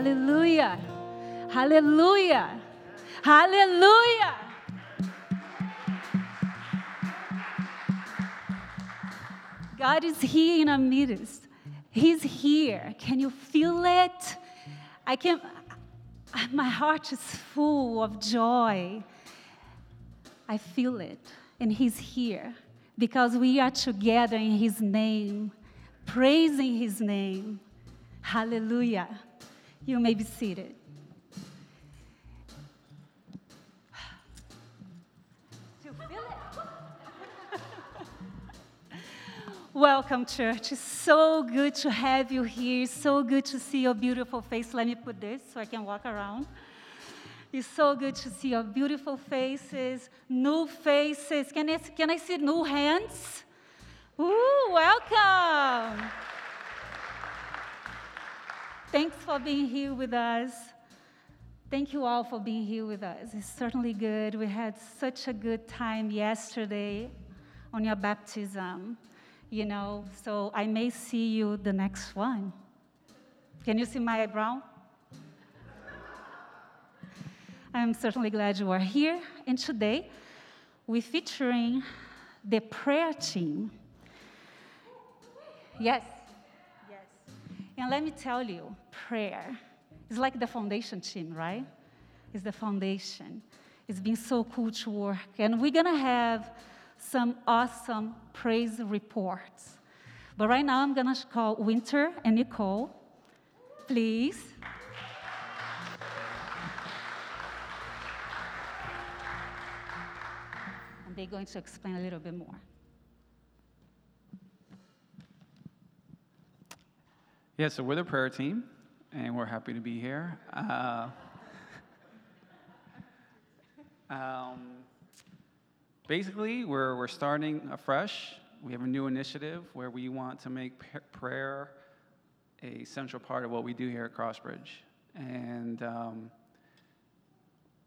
Hallelujah. Hallelujah. Hallelujah. God is here in our midst. He's here. Can you feel it? I can my heart is full of joy. I feel it. And he's here because we are together in his name, praising his name. Hallelujah. You may be seated. Do you feel it? Welcome, church. It's so good to have you here. so good to see your beautiful face. Let me put this so I can walk around. It's so good to see your beautiful faces, new faces. Can I, can I see new hands? Ooh, welcome. Thanks for being here with us. Thank you all for being here with us. It's certainly good. We had such a good time yesterday on your baptism, you know, so I may see you the next one. Can you see my eyebrow? I'm certainly glad you are here. And today, we're featuring the prayer team. Yes, yes. and let me tell you, prayer is like the foundation team, right? It's the foundation. It's been so cool to work. And we're going to have some awesome praise reports. But right now, I'm going to call Winter and Nicole. Please. And they're going to explain a little bit more. Yeah, so we're the prayer team, and we're happy to be here. Uh, um, basically, we're, we're starting afresh. We have a new initiative where we want to make prayer a central part of what we do here at Crossbridge. And um,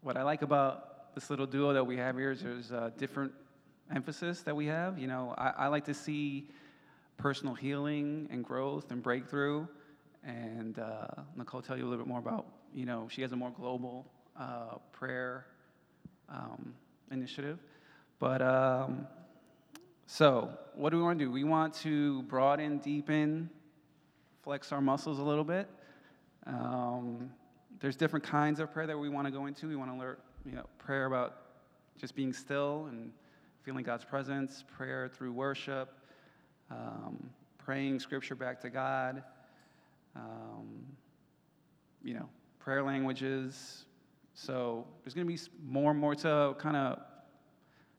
what I like about this little duo that we have here is there's a different emphasis that we have. You know, I, I like to see personal healing and growth and breakthrough. And uh, Nicole tell you a little bit more about, you know, she has a more global uh, prayer um, initiative. But um, so, what do we want to do? We want to broaden, deepen, flex our muscles a little bit. Um, there's different kinds of prayer that we want to go into. We want to learn, you know, prayer about just being still and feeling God's presence, prayer through worship, um, praying scripture back to God, um, you know, prayer languages, So there's going to be more and more to kind of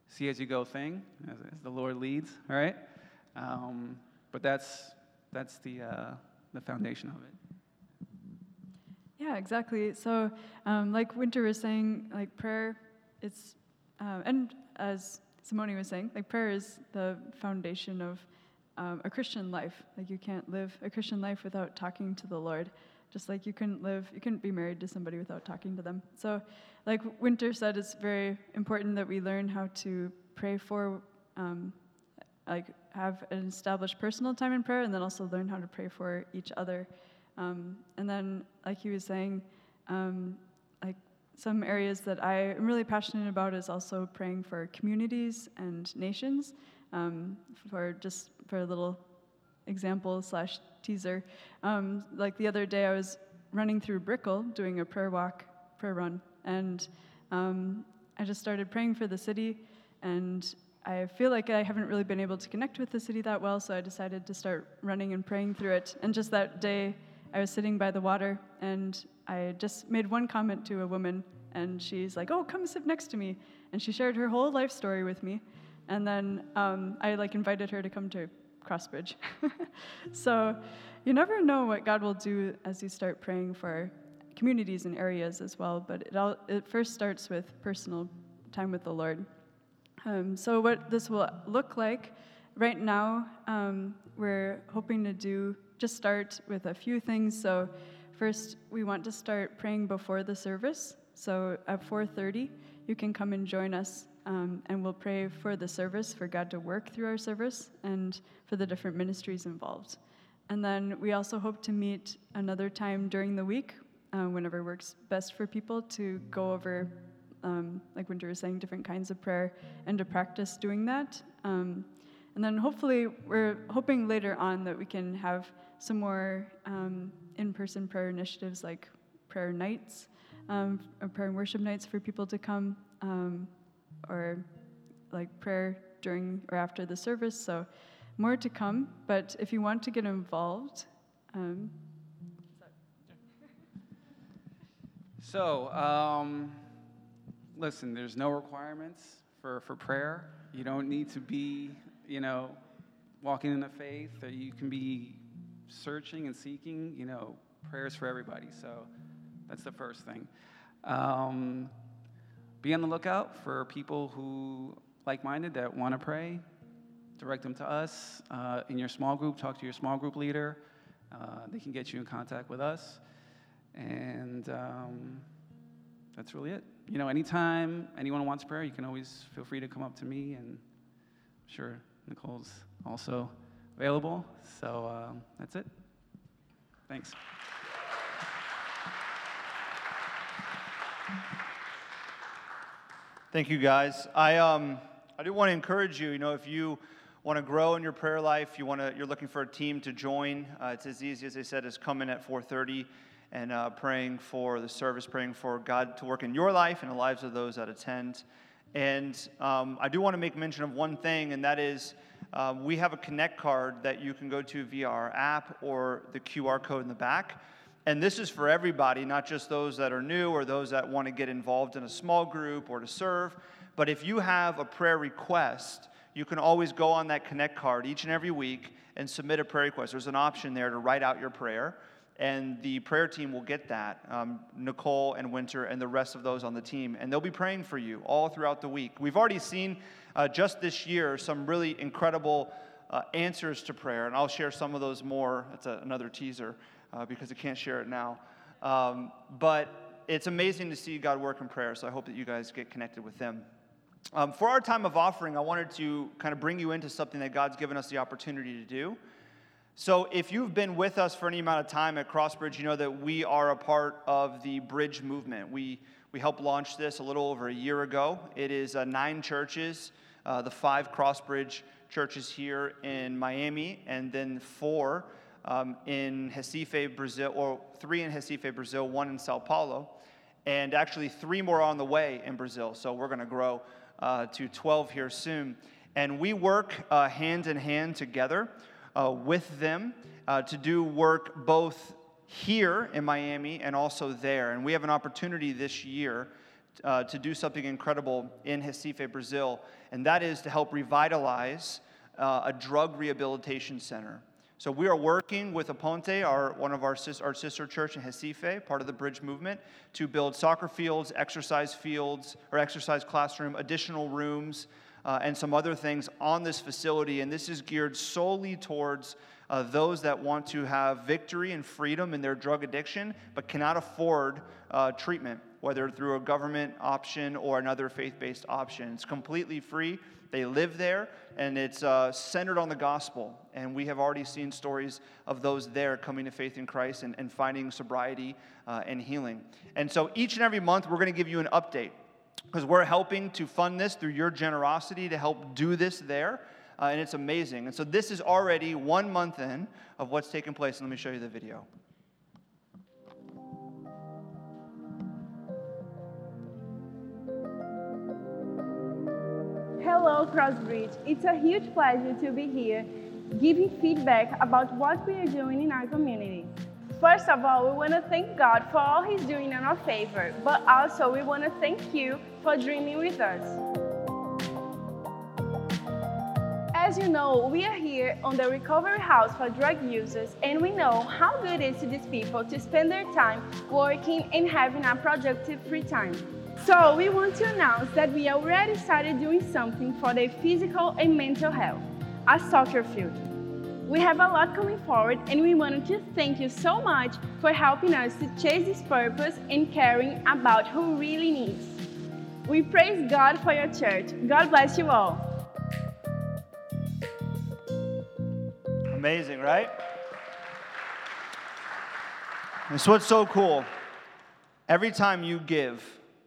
see as you go thing, as, as the Lord leads, all right? Um, but that's, that's the, uh, the foundation of it. Yeah, exactly. So, um, like Winter was saying, like prayer, it's, uh, and as Simone was saying, like prayer is the foundation of um, a Christian life. Like you can't live a Christian life without talking to the Lord. Just like you couldn't live, you couldn't be married to somebody without talking to them. So, like Winter said, it's very important that we learn how to pray for, um, like have an established personal time in prayer, and then also learn how to pray for each other. Um, and then, like he was saying, um, like some areas that I am really passionate about is also praying for communities and nations. Um, for just for a little example slash teaser, um, like the other day I was running through Brickell doing a prayer walk, prayer run, and um, I just started praying for the city, and I feel like I haven't really been able to connect with the city that well, so I decided to start running and praying through it. And just that day, I was sitting by the water, and I just made one comment to a woman, and she's like, "Oh, come sit next to me," and she shared her whole life story with me, and then um, I like invited her to come to Crossbridge. so you never know what God will do as you start praying for communities and areas as well, but it, all, it first starts with personal time with the Lord. Um, so, what this will look like right now, um, we're hoping to do just start with a few things. So, first, we want to start praying before the service. So, at 4:30, you can come and join us, um, and we'll pray for the service, for God to work through our service, and for the different ministries involved. And then we also hope to meet another time during the week, uh, whenever works best for people, to go over um, like Winter was saying, different kinds of prayer and to practice doing that. Um, and then hopefully, we're hoping later on that we can have some more um, in person prayer initiatives like prayer nights, um, or prayer and worship nights for people to come, um, or like prayer during or after the service. So, more to come. But if you want to get involved, um, so, um, listen, there's no requirements for, for prayer. You don't need to be, you know, walking in the faith, or you can be searching and seeking, you know, prayers for everybody. So that's the first thing. Um, be on the lookout for people who like-minded that want to pray. Direct them to us uh, in your small group. Talk to your small group leader. Uh, they can get you in contact with us, and um, that's really it you know, anytime anyone wants prayer, you can always feel free to come up to me, and I'm sure Nicole's also available. So um, that's it. Thanks. Thank you, guys. I um, I do want to encourage you. You know, if you want to grow in your prayer life, you want to, you're looking for a team to join. Uh, it's as easy as I said as coming at 4:30 and uh, praying for the service, praying for God to work in your life and the lives of those that attend. And um, I do want to make mention of one thing, and that is um, we have a Connect card that you can go to via our app or the QR code in the back. And this is for everybody, not just those that are new or those that want to get involved in a small group or to serve. But if you have a prayer request, you can always go on that Connect card each and every week and submit a prayer request. There's an option there to write out your prayer and the prayer team will get that um, nicole and winter and the rest of those on the team and they'll be praying for you all throughout the week we've already seen uh, just this year some really incredible uh, answers to prayer and i'll share some of those more that's a, another teaser uh, because i can't share it now um, but it's amazing to see god work in prayer so i hope that you guys get connected with them um, for our time of offering i wanted to kind of bring you into something that god's given us the opportunity to do so, if you've been with us for any amount of time at Crossbridge, you know that we are a part of the Bridge movement. We, we helped launch this a little over a year ago. It is uh, nine churches, uh, the five Crossbridge churches here in Miami, and then four um, in Recife, Brazil, or three in Recife, Brazil, one in Sao Paulo, and actually three more on the way in Brazil. So, we're going to grow uh, to 12 here soon. And we work uh, hand in hand together uh, with them uh, to do work both here in Miami and also there. And we have an opportunity this year uh, to do something incredible in Recife, Brazil, and that is to help revitalize uh, a drug rehabilitation center. So we are working with Aponte, our, one of our, sis, our sister church in Recife, part of the Bridge Movement, to build soccer fields, exercise fields, or exercise classroom, additional rooms, uh, and some other things on this facility. And this is geared solely towards uh, those that want to have victory and freedom in their drug addiction, but cannot afford uh, treatment, whether through a government option or another faith based option. It's completely free. They live there, and it's uh, centered on the gospel. And we have already seen stories of those there coming to faith in Christ and, and finding sobriety uh, and healing. And so each and every month, we're going to give you an update because we're helping to fund this through your generosity to help do this there. Uh, and it's amazing. And so this is already one month in of what's taken place. And let me show you the video. Hello, Crossbridge. It's a huge pleasure to be here giving feedback about what we are doing in our community. First of all, we want to thank God for all He's doing in our favor, but also we want to thank you for dreaming with us. As you know, we are here on the Recovery House for Drug Users, and we know how good it is to these people to spend their time working and having a productive free time. So we want to announce that we already started doing something for their physical and mental health, a soccer field. We have a lot coming forward and we wanted to thank you so much for helping us to chase this purpose and caring about who really needs. We praise God for your church. God bless you all. Amazing, right? It's what's so cool. Every time you give,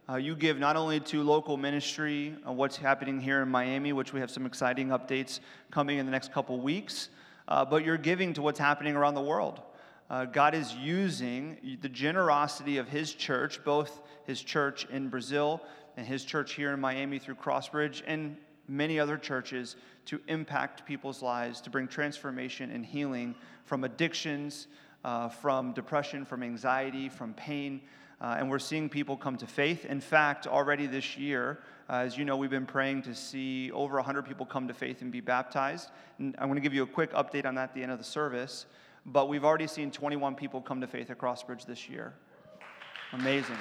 uh, you give not only to local ministry, uh, what's happening here in Miami, which we have some exciting updates coming in the next couple weeks, uh, but you're giving to what's happening around the world. Uh, God is using the generosity of His church, both His church in Brazil and His church here in Miami through Crossbridge and many other churches, to impact people's lives, to bring transformation and healing from addictions, uh, from depression, from anxiety, from pain. Uh, and we're seeing people come to faith. In fact, already this year, uh, as you know, we've been praying to see over 100 people come to faith and be baptized. And I'm going to give you a quick update on that at the end of the service. But we've already seen 21 people come to faith at Crossbridge this year. Amazing.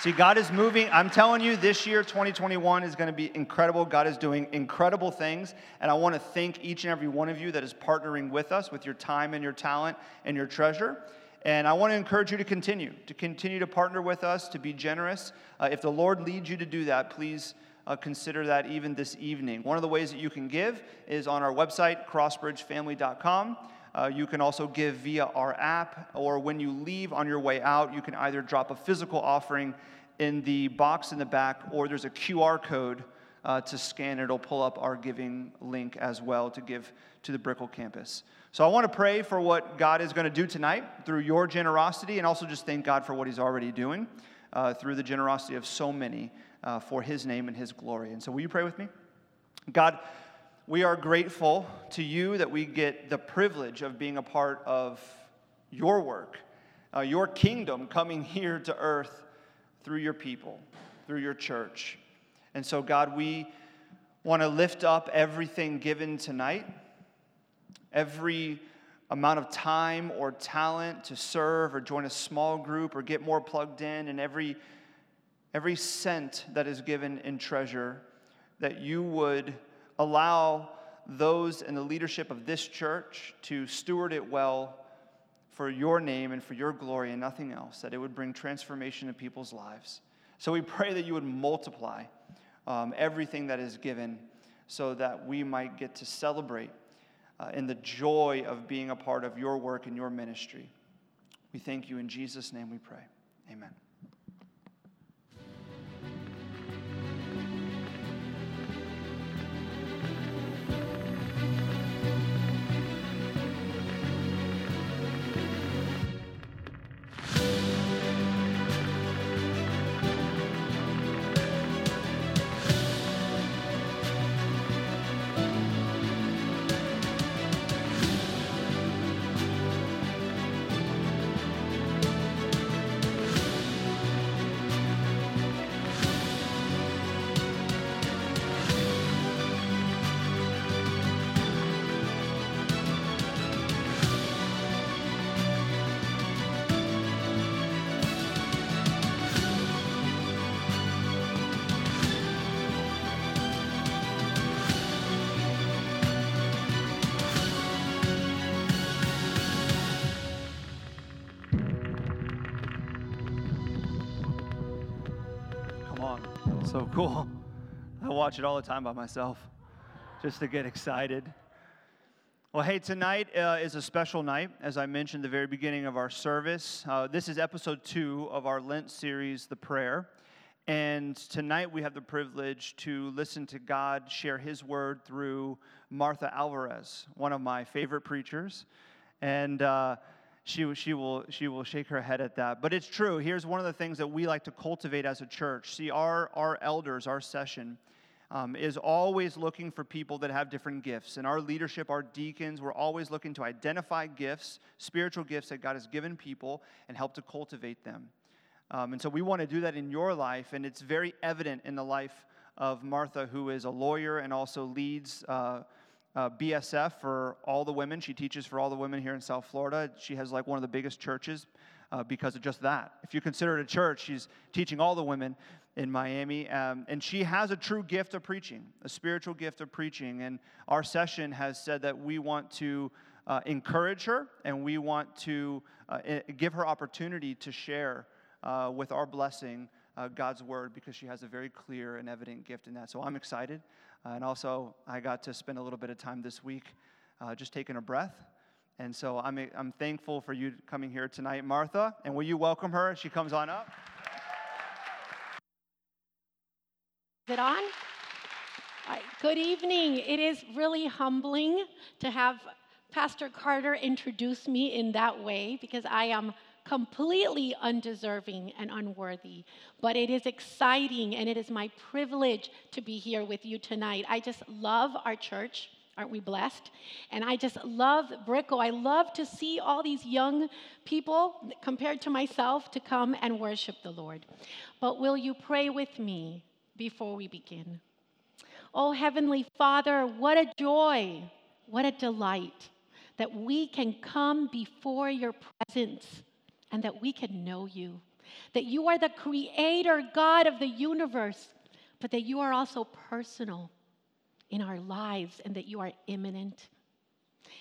See, God is moving. I'm telling you, this year, 2021, is going to be incredible. God is doing incredible things. And I want to thank each and every one of you that is partnering with us with your time and your talent and your treasure. And I want to encourage you to continue, to continue to partner with us, to be generous. Uh, if the Lord leads you to do that, please uh, consider that even this evening. One of the ways that you can give is on our website, crossbridgefamily.com. Uh, you can also give via our app, or when you leave on your way out, you can either drop a physical offering in the box in the back, or there's a QR code uh, to scan. It'll pull up our giving link as well to give to the Brickell campus. So I want to pray for what God is going to do tonight through your generosity and also just thank God for what He's already doing uh, through the generosity of so many uh, for His name and His glory. And so, will you pray with me? God, we are grateful to you that we get the privilege of being a part of your work, uh, your kingdom coming here to earth through your people, through your church. And so, God, we want to lift up everything given tonight every amount of time or talent to serve or join a small group or get more plugged in, and every, every cent that is given in treasure, that you would allow those in the leadership of this church to steward it well for your name and for your glory and nothing else, that it would bring transformation in people's lives. So we pray that you would multiply um, everything that is given so that we might get to celebrate uh, in the joy of being a part of your work and your ministry. We thank you in Jesus' name we pray. Amen. So cool. I watch it all the time by myself just to get excited. Well, hey, tonight uh, is a special night, as I mentioned the very beginning of our service. Uh, this is episode two of our Lent series, The Prayer. And tonight we have the privilege to listen to God share His word through Martha Alvarez, one of my favorite preachers. And uh, she, she, will, she will shake her head at that. But it's true. Here's one of the things that we like to cultivate as a church. See, our, our elders, our session, um, is always looking for people that have different gifts. And our leadership, our deacons, we're always looking to identify gifts, spiritual gifts that God has given people, and help to cultivate them. Um, and so we want to do that in your life, and it's very evident in the life of Martha, who is a lawyer and also leads uh, uh, BSF for all the women. She teaches for all the women here in South Florida. She has like one of the biggest churches uh, because of just that. If you consider it a church, she's teaching all the women in Miami. Um, and she has a true gift of preaching, a spiritual gift of preaching. And our session has said that we want to uh, encourage her and we want to uh, give her opportunity to share uh, with our blessing uh, God's word because she has a very clear and evident gift in that. So I'm excited. Uh, and also, I got to spend a little bit of time this week uh, just taking a breath. And so I'm, I'm thankful for you coming here tonight, Martha. And will you welcome her as she comes on up? Is it on? Good evening. It is really humbling to have Pastor Carter introduce me in that way because I am completely undeserving and unworthy. But it is exciting and it is my privilege to be here with you tonight. I just love our church. Aren't we blessed? And I just love Brickell. I love to see all these young people, compared to myself, to come and worship the Lord. But will you pray with me before we begin? Oh, Heavenly Father, what a joy, what a delight that we can come before your presence and that we can know you. That you are the creator God of the universe, but that you are also personal in our lives and that you are immanent.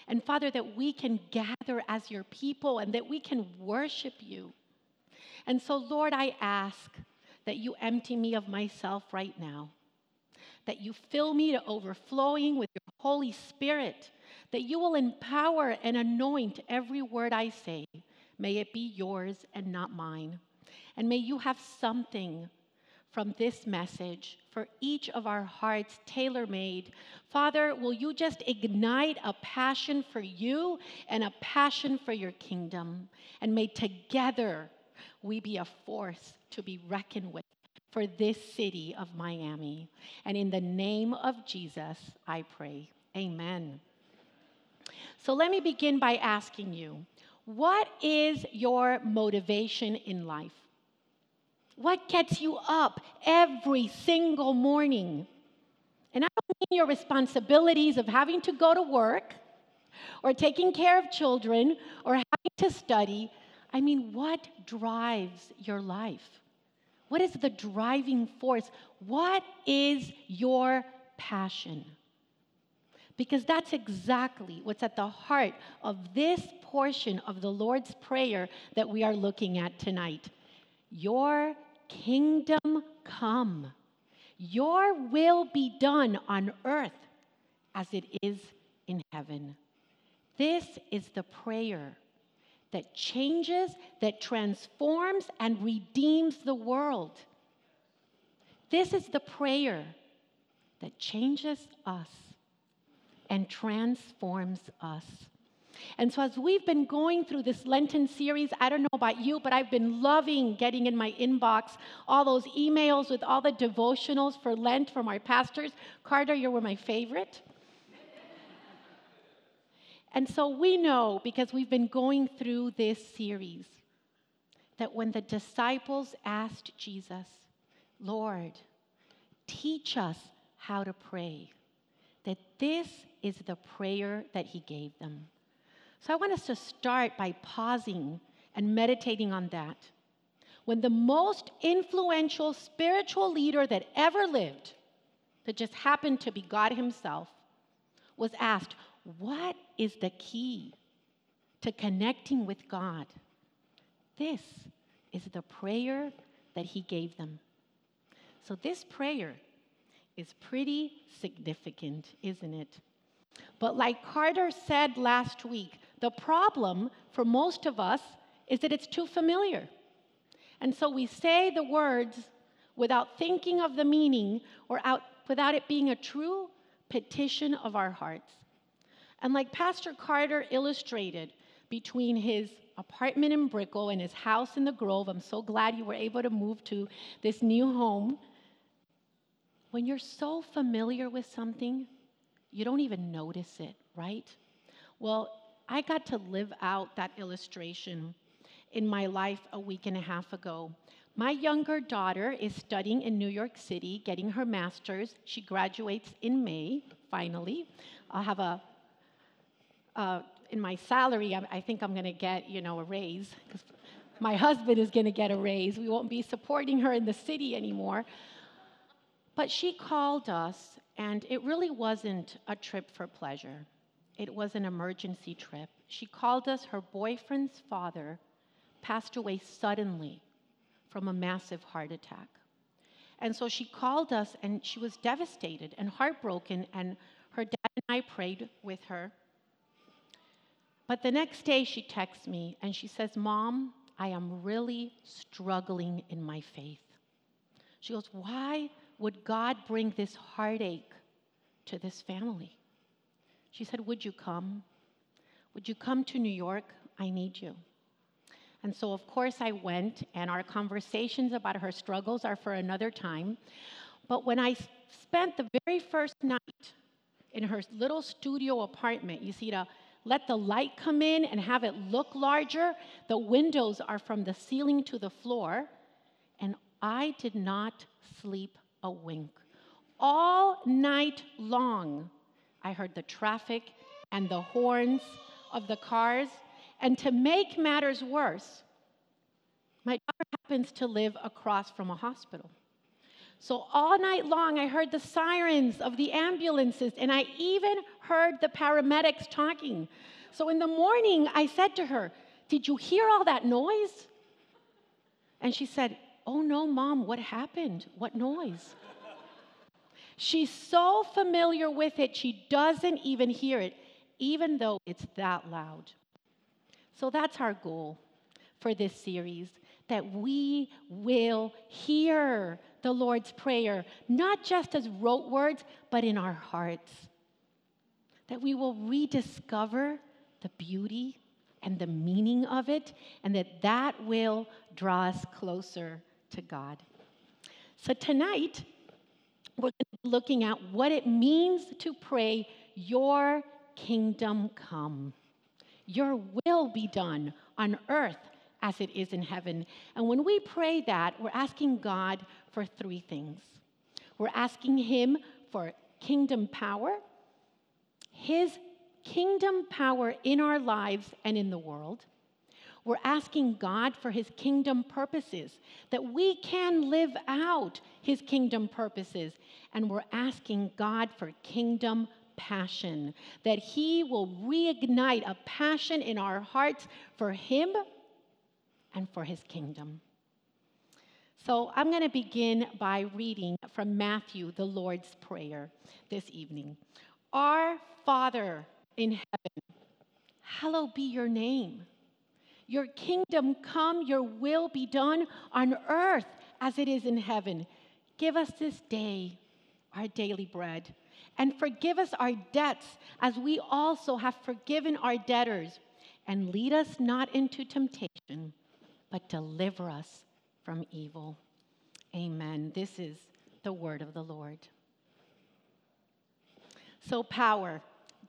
And Father, that we can gather as your people and that we can worship you. And so, Lord, I ask that you empty me of myself right now, that you fill me to overflowing with your Holy Spirit, that you will empower and anoint every word I say May it be yours and not mine. And may you have something from this message for each of our hearts tailor made. Father, will you just ignite a passion for you and a passion for your kingdom? And may together we be a force to be reckoned with for this city of Miami. And in the name of Jesus, I pray. Amen. So let me begin by asking you what is your motivation in life? What gets you up every single morning? And I don't mean your responsibilities of having to go to work or taking care of children or having to study. I mean, what drives your life? What is the driving force? What is your passion? Because that's exactly what's at the heart of this portion of the Lord's Prayer that we are looking at tonight. Your kingdom come, your will be done on earth as it is in heaven. This is the prayer that changes, that transforms, and redeems the world. This is the prayer that changes us and transforms us. And so, as we've been going through this Lenten series, I don't know about you, but I've been loving getting in my inbox all those emails with all the devotionals for Lent from our pastors. Carter, you were my favorite. and so, we know because we've been going through this series that when the disciples asked Jesus, Lord, teach us how to pray, that this is the prayer that he gave them. So I want us to start by pausing and meditating on that. When the most influential spiritual leader that ever lived, that just happened to be God Himself, was asked, What is the key to connecting with God? This is the prayer that He gave them. So this prayer is pretty significant, isn't it? But like Carter said last week, the problem for most of us is that it's too familiar. And so we say the words without thinking of the meaning or out, without it being a true petition of our hearts. And like Pastor Carter illustrated between his apartment in Brickell and his house in the Grove, I'm so glad you were able to move to this new home. When you're so familiar with something, you don't even notice it, right? Well, I got to live out that illustration in my life a week and a half ago. My younger daughter is studying in New York City, getting her master's. She graduates in May, finally. I'll have a, uh, in my salary, I, I think I'm going to get, you know, a raise because my husband is going to get a raise. We won't be supporting her in the city anymore. But she called us, and it really wasn't a trip for pleasure. It was an emergency trip. She called us, her boyfriend's father passed away suddenly from a massive heart attack. And so she called us, and she was devastated and heartbroken, and her dad and I prayed with her. But the next day, she texts me and she says, Mom, I am really struggling in my faith. She goes, Why would God bring this heartache to this family? She said, Would you come? Would you come to New York? I need you. And so, of course, I went, and our conversations about her struggles are for another time. But when I spent the very first night in her little studio apartment, you see, to let the light come in and have it look larger, the windows are from the ceiling to the floor, and I did not sleep a wink. All night long, I heard the traffic and the horns of the cars. And to make matters worse, my daughter happens to live across from a hospital. So all night long, I heard the sirens of the ambulances, and I even heard the paramedics talking. So in the morning, I said to her, Did you hear all that noise? And she said, Oh no, mom, what happened? What noise? She's so familiar with it, she doesn't even hear it, even though it's that loud. So that's our goal for this series that we will hear the Lord's Prayer, not just as rote words, but in our hearts. That we will rediscover the beauty and the meaning of it, and that that will draw us closer to God. So tonight, we're looking at what it means to pray, Your kingdom come. Your will be done on earth as it is in heaven. And when we pray that, we're asking God for three things. We're asking Him for kingdom power, His kingdom power in our lives and in the world. We're asking God for His kingdom purposes, that we can live out His kingdom purposes. And we're asking God for kingdom passion, that He will reignite a passion in our hearts for Him and for His kingdom. So I'm going to begin by reading from Matthew, the Lord's Prayer, this evening. Our Father in heaven, hallowed be your name. Your kingdom come, your will be done on earth as it is in heaven. Give us this day our daily bread, and forgive us our debts as we also have forgiven our debtors. And lead us not into temptation, but deliver us from evil. Amen. This is the word of the Lord. So, power,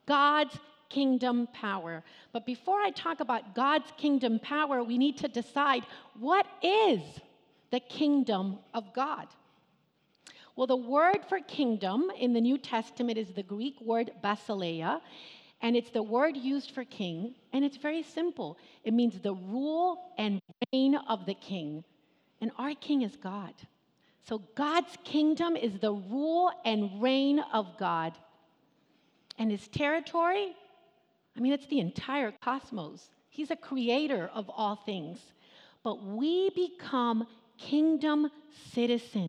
God's kingdom power. But before I talk about God's kingdom power, we need to decide what is the kingdom of God? Well, the word for kingdom in the New Testament is the Greek word basileia, and it's the word used for king, and it's very simple. It means the rule and reign of the king. And our king is God. So God's kingdom is the rule and reign of God. And his territory I mean, it's the entire cosmos. He's a creator of all things. But we become kingdom citizens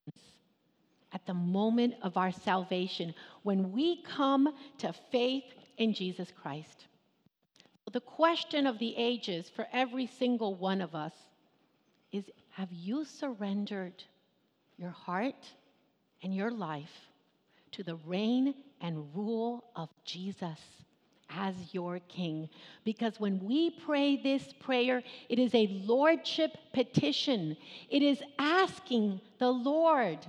at the moment of our salvation when we come to faith in Jesus Christ. The question of the ages for every single one of us is have you surrendered your heart and your life to the reign and rule of Jesus as your king? Because when we pray this prayer, it is a lordship petition, it is asking the Lord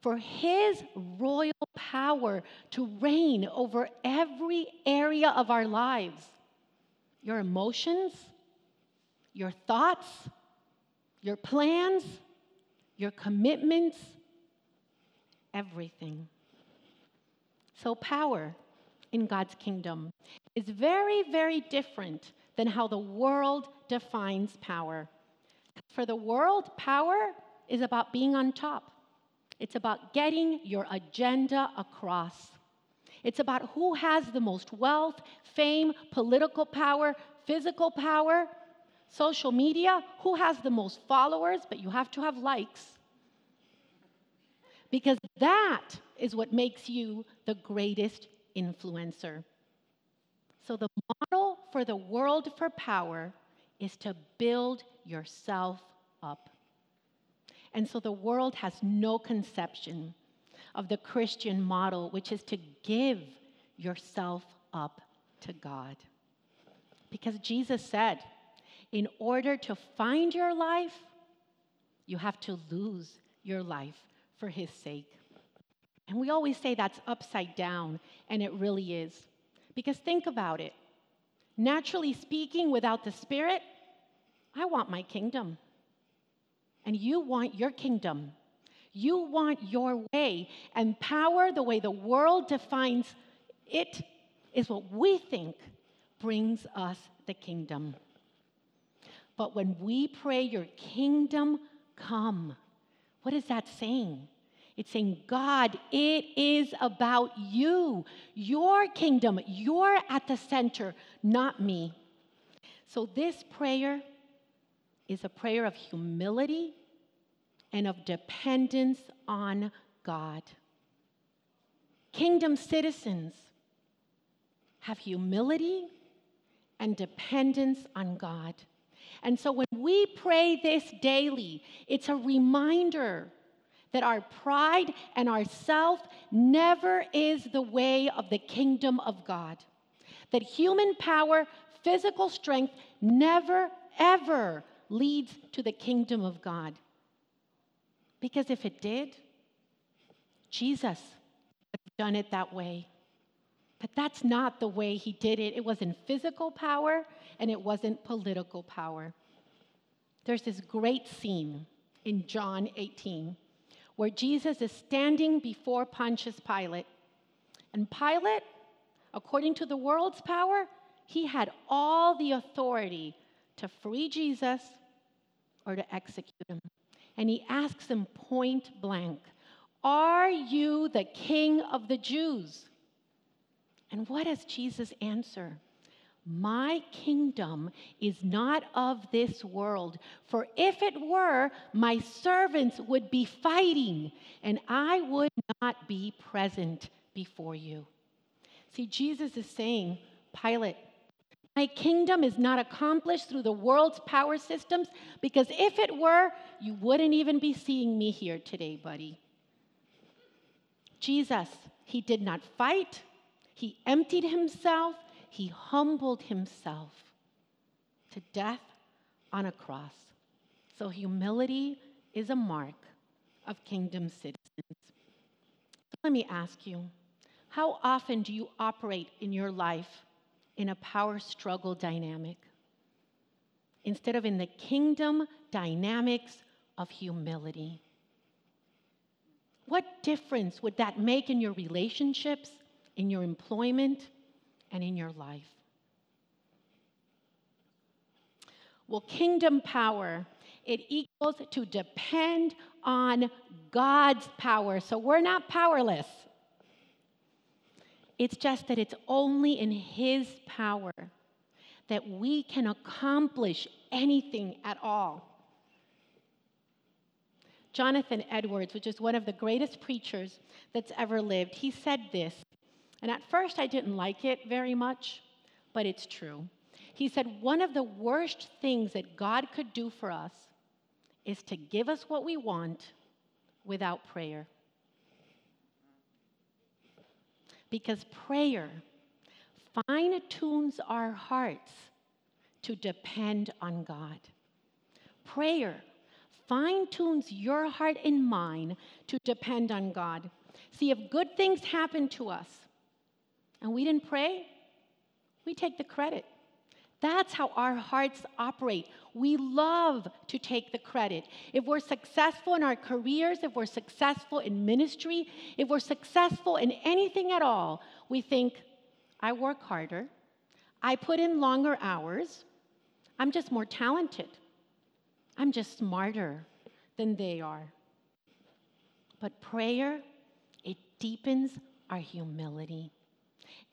for his royal power to reign over every area of our lives your emotions, your thoughts, your plans, your commitments, everything. So, power in God's kingdom is very, very different than how the world defines power. For the world, power is about being on top. It's about getting your agenda across. It's about who has the most wealth, fame, political power, physical power, social media, who has the most followers, but you have to have likes. Because that is what makes you the greatest influencer. So, the model for the world for power is to build yourself up. And so the world has no conception of the Christian model, which is to give yourself up to God. Because Jesus said, in order to find your life, you have to lose your life for his sake. And we always say that's upside down, and it really is. Because think about it. Naturally speaking, without the Spirit, I want my kingdom and you want your kingdom. You want your way. And power, the way the world defines it, is what we think brings us the kingdom. But when we pray, Your kingdom come, what is that saying? It's saying, God, it is about you, your kingdom. You're at the center, not me. So, this prayer is a prayer of humility and of dependence on God. Kingdom citizens have humility and dependence on God. And so when we pray this daily, it's a reminder that our pride and our self never is the way of the kingdom of God. That human power, physical strength never, ever leads to the kingdom of God. Because if it did, Jesus would have done it that way. But that's not the way he did it. It wasn't physical power and it wasn't political power. There's this great scene in John 18 where Jesus is standing before Pontius Pilate. And Pilate, according to the world's power, he had all the authority to free Jesus or to execute him. And he asks him point blank, Are you the king of the Jews? And what does Jesus answer? My kingdom is not of this world. For if it were, my servants would be fighting, and I would not be present before you. See, Jesus is saying, Pilate, my kingdom is not accomplished through the world's power systems because if it were, you wouldn't even be seeing me here today, buddy. Jesus, he did not fight, he emptied himself, he humbled himself to death on a cross. So, humility is a mark of kingdom citizens. Let me ask you how often do you operate in your life in a power struggle dynamic instead of in the kingdom dynamics of humility. What difference would that make in your relationships, in your employment, and in your life? Well, kingdom power, it equals to depend on God's power. So we're not powerless. It's just that it's only in His power that we can accomplish anything at all. Jonathan Edwards, which is one of the greatest preachers that's ever lived, he said this. And at first I didn't like it very much, but it's true. He said, One of the worst things that God could do for us is to give us what we want without prayer. Because prayer fine tunes our hearts to depend on God. Prayer fine tunes your heart and mine to depend on God. See, if good things happen to us and we didn't pray, we take the credit. That's how our hearts operate. We love to take the credit. If we're successful in our careers, if we're successful in ministry, if we're successful in anything at all, we think, I work harder, I put in longer hours, I'm just more talented, I'm just smarter than they are. But prayer, it deepens our humility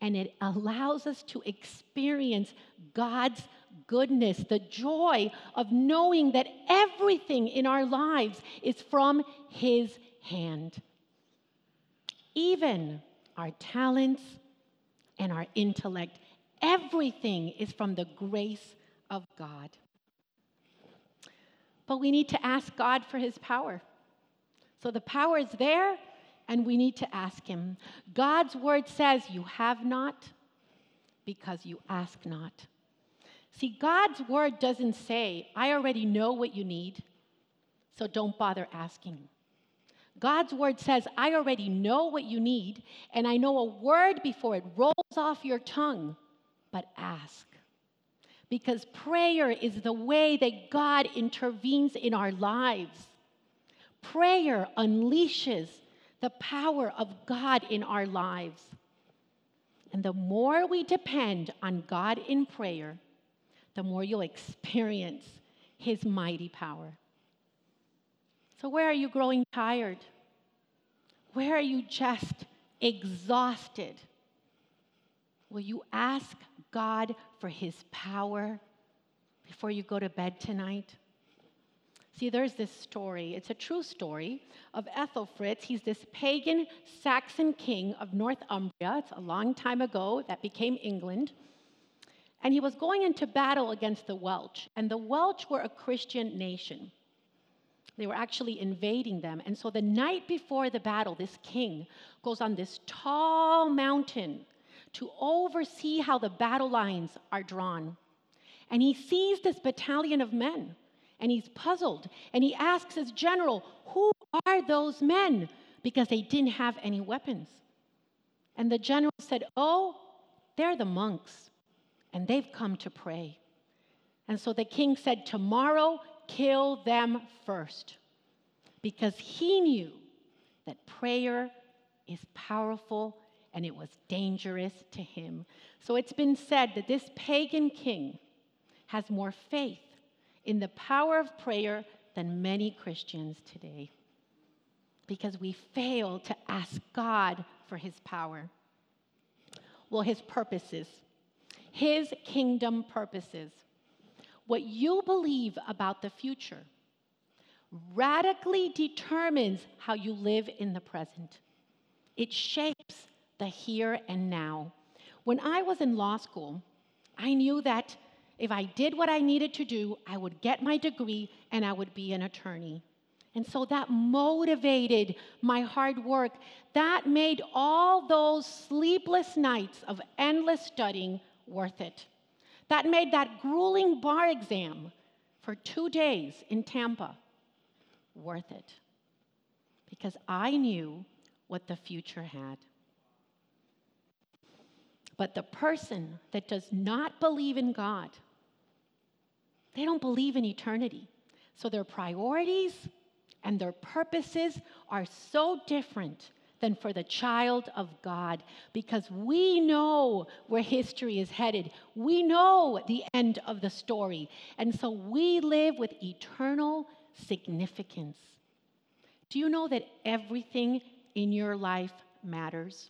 and it allows us to experience God's goodness, the joy of knowing that everything in our lives is from His hand. Even our talents and our intellect, everything is from the grace of God. But we need to ask God for His power. So the power is there, and we need to ask Him. God's word says, You have not because you ask not. See, God's word doesn't say, I already know what you need, so don't bother asking. God's word says, I already know what you need, and I know a word before it rolls off your tongue, but ask. Because prayer is the way that God intervenes in our lives. Prayer unleashes the power of God in our lives. And the more we depend on God in prayer, the more you'll experience His mighty power. So, where are you growing tired? Where are you just exhausted? Will you ask God for His power before you go to bed tonight? See, there's this story, it's a true story of Ethelfrith. He's this pagan Saxon king of Northumbria. It's a long time ago that became England. And he was going into battle against the Welsh. And the Welsh were a Christian nation. They were actually invading them. And so the night before the battle, this king goes on this tall mountain to oversee how the battle lines are drawn. And he sees this battalion of men and he's puzzled. And he asks his general, Who are those men? Because they didn't have any weapons. And the general said, Oh, they're the monks, and they've come to pray. And so the king said, Tomorrow, kill them first. Because he knew that prayer is powerful and it was dangerous to him. So it's been said that this pagan king has more faith in the power of prayer than many Christians today because we fail to ask God for his power. Well, his purposes, his kingdom purposes. What you believe about the future radically determines how you live in the present. It shapes the here and now. When I was in law school, I knew that if I did what I needed to do, I would get my degree and I would be an attorney. And so that motivated my hard work. That made all those sleepless nights of endless studying worth it. That made that grueling bar exam for two days in Tampa worth it. Because I knew what the future had. But the person that does not believe in God, they don't believe in eternity. So their priorities and their purposes are so different than for the child of God because we know where history is headed. We know the end of the story. And so we live with eternal significance. Do you know that everything in your life matters?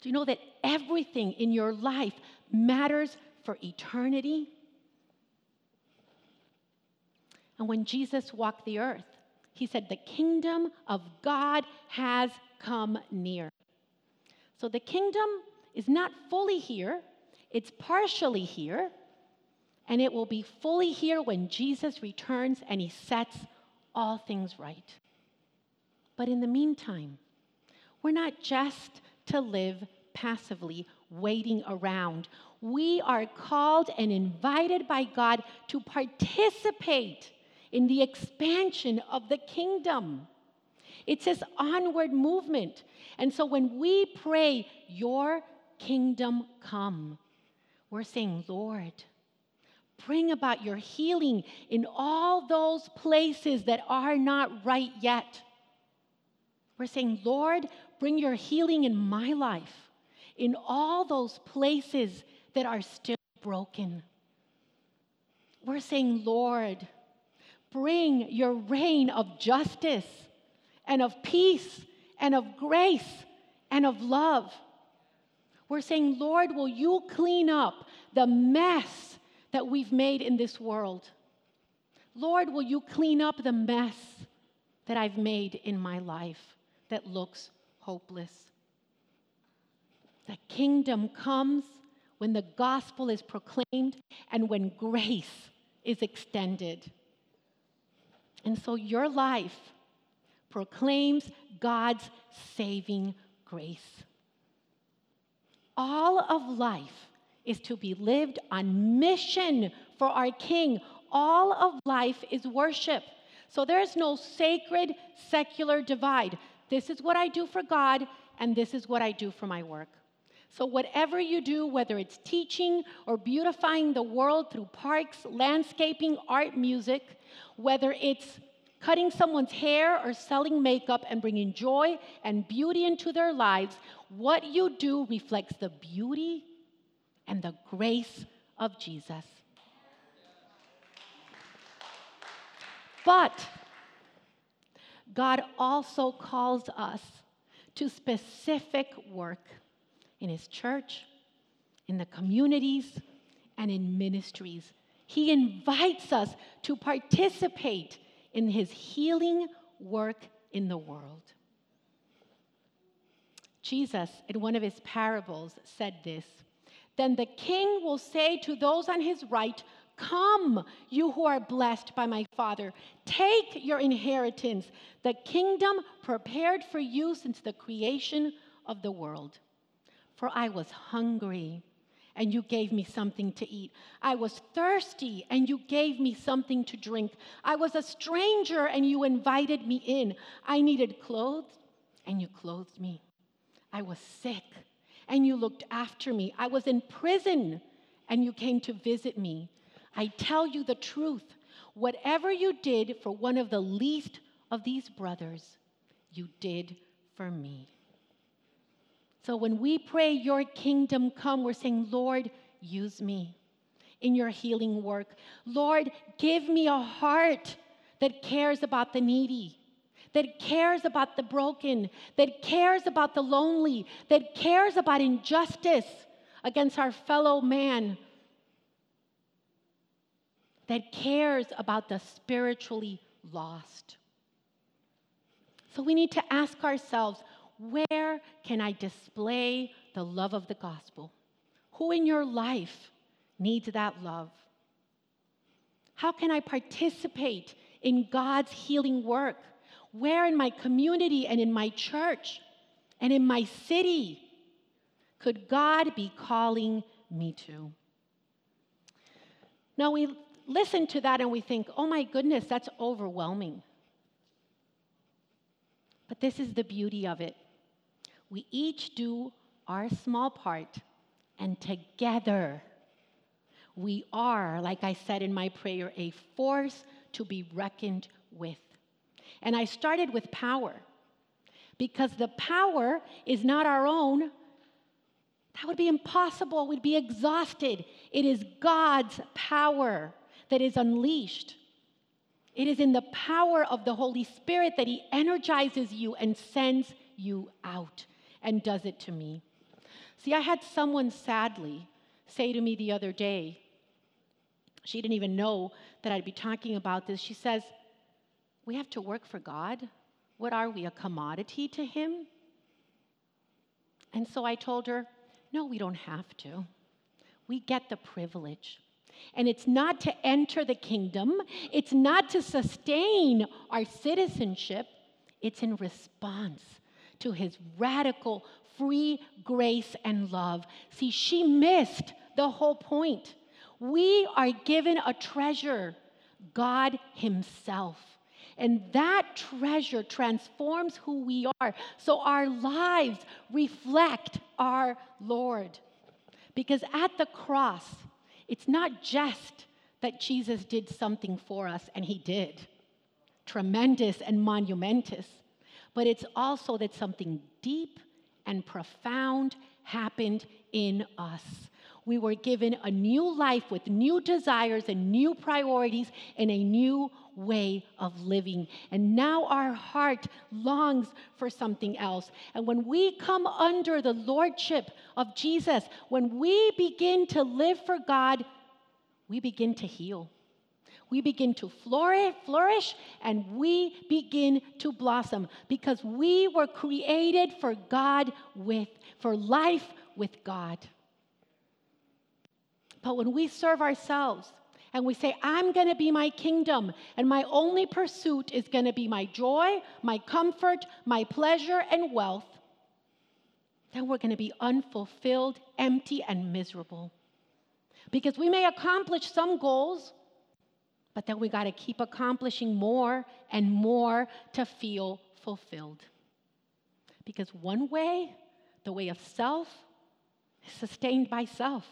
Do you know that everything in your life matters for eternity? And when Jesus walked the earth, He said, The kingdom of God has come near. So the kingdom is not fully here, it's partially here, and it will be fully here when Jesus returns and he sets all things right. But in the meantime, we're not just to live passively, waiting around. We are called and invited by God to participate in the expansion of the kingdom. It's this onward movement. And so when we pray, Your kingdom come, we're saying, Lord, bring about your healing in all those places that are not right yet. We're saying, Lord, bring your healing in my life, in all those places that are still broken. We're saying, Lord, bring your reign of justice and of peace and of grace and of love. We're saying, Lord, will you clean up the mess that we've made in this world? Lord, will you clean up the mess that I've made in my life that looks hopeless? The kingdom comes when the gospel is proclaimed and when grace is extended. And so your life proclaims God's saving grace. All of life is to be lived on mission for our King. All of life is worship. So there is no sacred secular divide. This is what I do for God, and this is what I do for my work. So, whatever you do, whether it's teaching or beautifying the world through parks, landscaping, art, music, whether it's cutting someone's hair or selling makeup and bringing joy and beauty into their lives, what you do reflects the beauty and the grace of Jesus. But God also calls us to specific work in His church, in the communities, and in ministries. He invites us to participate in His healing work in the world. Jesus, in one of his parables, said this Then the king will say to those on his right, Come, you who are blessed by my Father, take your inheritance, the kingdom prepared for you since the creation of the world. For I was hungry, and you gave me something to eat. I was thirsty, and you gave me something to drink. I was a stranger, and you invited me in. I needed clothes, and you clothed me. I was sick, and you looked after me. I was in prison, and you came to visit me. I tell you the truth. Whatever you did for one of the least of these brothers, you did for me. So when we pray, Your kingdom come, we're saying, Lord, use me in your healing work. Lord, give me a heart that cares about the needy that cares about the broken, that cares about the lonely, that cares about injustice against our fellow man, that cares about the spiritually lost. So we need to ask ourselves where can I display the love of the gospel? Who in your life needs that love? How can I participate in God's healing work? Where in my community and in my church and in my city could God be calling me to? Now we listen to that and we think, oh my goodness, that's overwhelming. But this is the beauty of it. We each do our small part, and together we are, like I said in my prayer, a force to be reckoned with. And I started with power because the power is not our own. That would be impossible. We'd be exhausted. It is God's power that is unleashed. It is in the power of the Holy Spirit that He energizes you and sends you out and does it to me. See, I had someone sadly say to me the other day, she didn't even know that I'd be talking about this. She says, we have to work for God. What are we, a commodity to Him? And so I told her, no, we don't have to. We get the privilege. And it's not to enter the kingdom, it's not to sustain our citizenship, it's in response to his radical, free grace and love. See, she missed the whole point. We are given a treasure, God Himself. And that treasure transforms who we are. So our lives reflect our Lord. Because at the cross, it's not just that Jesus did something for us, and He did tremendous and monumentous, but it's also that something deep and profound happened in us. We were given a new life with new desires and new priorities and a new way of living. And now our heart longs for something else. And when we come under the lordship of Jesus, when we begin to live for God, we begin to heal. We begin to flourish and we begin to blossom because we were created for God with, for life with God. But when we serve ourselves and we say, I'm going to be my kingdom, and my only pursuit is going to be my joy, my comfort, my pleasure, and wealth, then we're going to be unfulfilled, empty, and miserable. Because we may accomplish some goals, but then we got to keep accomplishing more and more to feel fulfilled. Because one way, the way of self, is sustained by self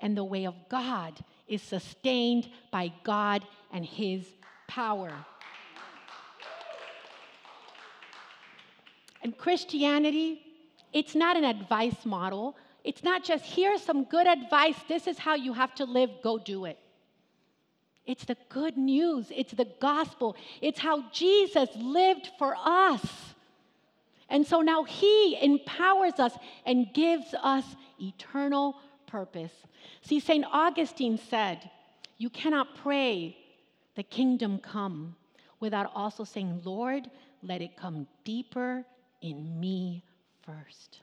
and the way of God is sustained by God and His power. And Christianity, it's not an advice model. It's not just here's some good advice, this is how you have to live, go do it. It's the good news, it's the gospel, it's how Jesus lived for us. And so now He empowers us and gives us eternal purpose. See, St. Augustine said, You cannot pray the kingdom come without also saying, Lord, let it come deeper in me first.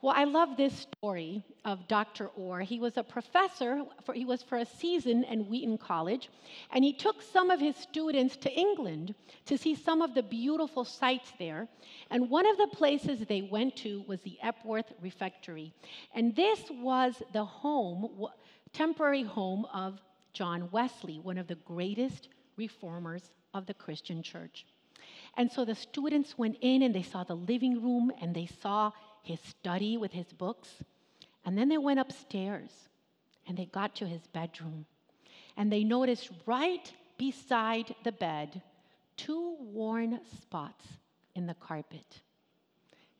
Well, I love this story of Dr. Orr. He was a professor, for, he was for a season in Wheaton College, and he took some of his students to England to see some of the beautiful sights there. And one of the places they went to was the Epworth Refectory. And this was the home, temporary home of John Wesley, one of the greatest reformers of the Christian church. And so the students went in and they saw the living room and they saw his study with his books. And then they went upstairs and they got to his bedroom. And they noticed right beside the bed two worn spots in the carpet.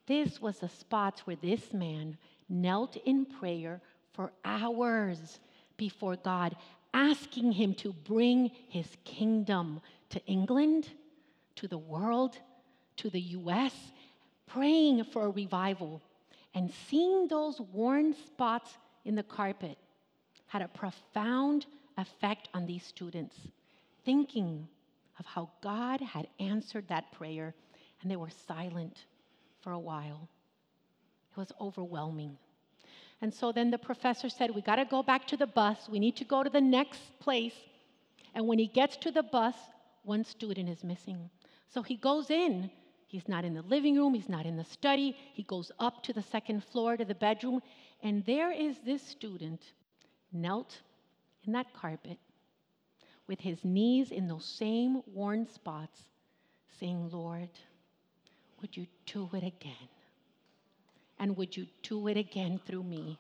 This was the spots where this man knelt in prayer for hours before God, asking him to bring his kingdom to England, to the world, to the US, praying for a revival and seeing those worn spots in the carpet had a profound effect on these students, thinking of how God had answered that prayer, and they were silent for a while. It was overwhelming. And so then the professor said, We got to go back to the bus. We need to go to the next place. And when he gets to the bus, one student is missing. So he goes in He's not in the living room, he's not in the study. He goes up to the second floor to the bedroom, and there is this student knelt in that carpet with his knees in those same worn spots, saying, Lord, would you do it again? And would you do it again through me?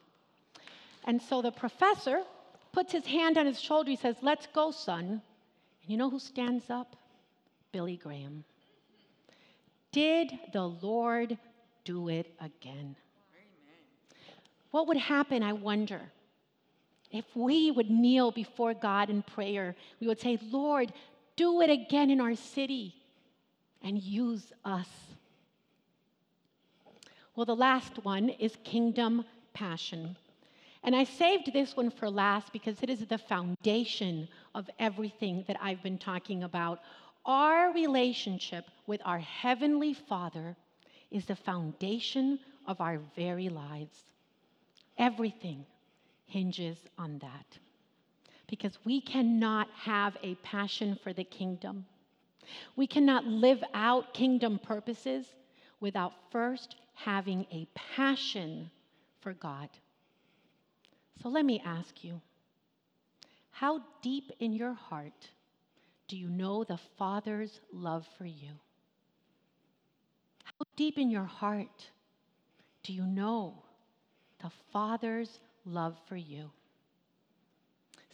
And so the professor puts his hand on his shoulder. He says, Let's go, son. And you know who stands up? Billy Graham. Did the Lord do it again? What would happen, I wonder, if we would kneel before God in prayer? We would say, Lord, do it again in our city and use us. Well, the last one is kingdom passion. And I saved this one for last because it is the foundation of everything that I've been talking about. Our relationship with our Heavenly Father is the foundation of our very lives. Everything hinges on that. Because we cannot have a passion for the kingdom. We cannot live out kingdom purposes without first having a passion for God. So let me ask you how deep in your heart do you know the Father's love for you? How deep in your heart do you know the Father's love for you?